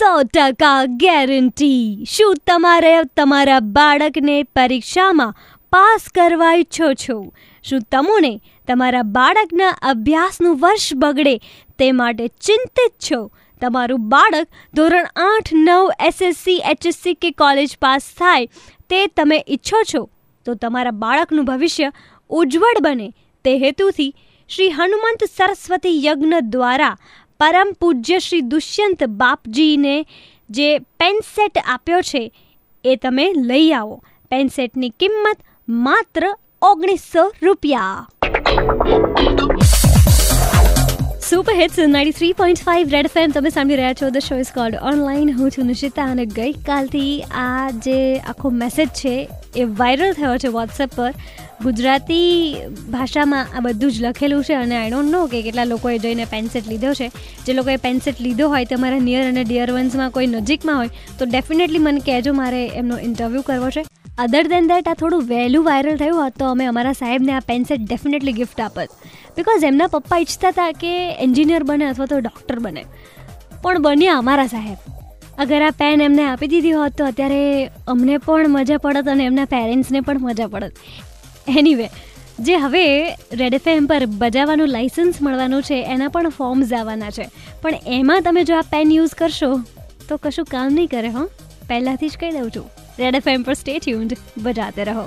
સો ટકા ગેરંટી. શું તમારે તમારા બાળકને પરીક્ષામાં પાસ કરવા ઈચ્છો છો? શું તમને તમારા બાળકના અભ્યાસનું વર્ષ બગડે તે માટે ચિંતિત છો? તમારું બાળક ધોરણ આઠ, નવ, એસએસસી, એચએસસી કે કોલેજ પાસ થાય તે તમે ઈચ્છો છો, તો તમારા બાળકનું ભવિષ્ય ઉજ્જવળ બને. તે હેતુથી શ્રી હનુમંત સરસ્વતી યજ્ઞ દ્વારા પરમ પૂજ્ય શ્રી દુષ્યંત બાપજીને જે પેનસેટ આપ્યો છે, એ તમે લઈ આવો. પેનસેટની કિંમત માત્ર ઓગણીસો રૂપિયા. Hits ninety three point five Red FM તમે સાંભળી રહ્યા છો the show is called online હું છું નિશિતા અને ગઈકાલથી આ જે આખો મેસેજ છે એ વાયરલ થયો છે વોટ્સએપ પર. ગુજરાતી ભાષામાં આ બધું જ લખેલું છે અને આઈ ડોન્ટ નો કે કેટલા લોકોએ જઈને પેનસેટ લીધો છે. જે લોકોએ પેનસેટ લીધો હોય તમારા નિયર અને ડિયર વન્સમાં કોઈ નજીકમાં હોય તો ડેફિનેટલી મને કહેજો, મારે એમનો ઇન્ટરવ્યૂ કરવો છે. અધર દેન દેટ આ થોડું વહેલું વાયરલ થયું હોત તો અમે અમારા સાહેબને આ પેનસેટ ડેફિનેટલી ગિફ્ટ આપત. બિકોઝ એમના પપ્પા ઈચ્છતા હતા કે એન્જિનિયર બને અથવા તો ડૉક્ટર બને. પણ બન્યા અમારા સાહેબ. અગર આ પેન એમને આપી દીધી હોત તો અત્યારે અમને પણ મજા પડત અને એમના પેરેન્ટ્સને પણ મજા પડત. એનીવે જે હવે રેડ એફએમ પર બજાવવાનું લાઇસન્સ મળવાનું છે, એના પણ ફોર્મ્સ આવવાના છે. પણ એમાં તમે જો આ પેન યુઝ કરશો, તો કશું કામ નહીં કરે હો. પહેલાંથી જ કહી દઉં છું. રેડ એફએમ પર સ્ટે ટ્યુન્ડ બજાતે રહો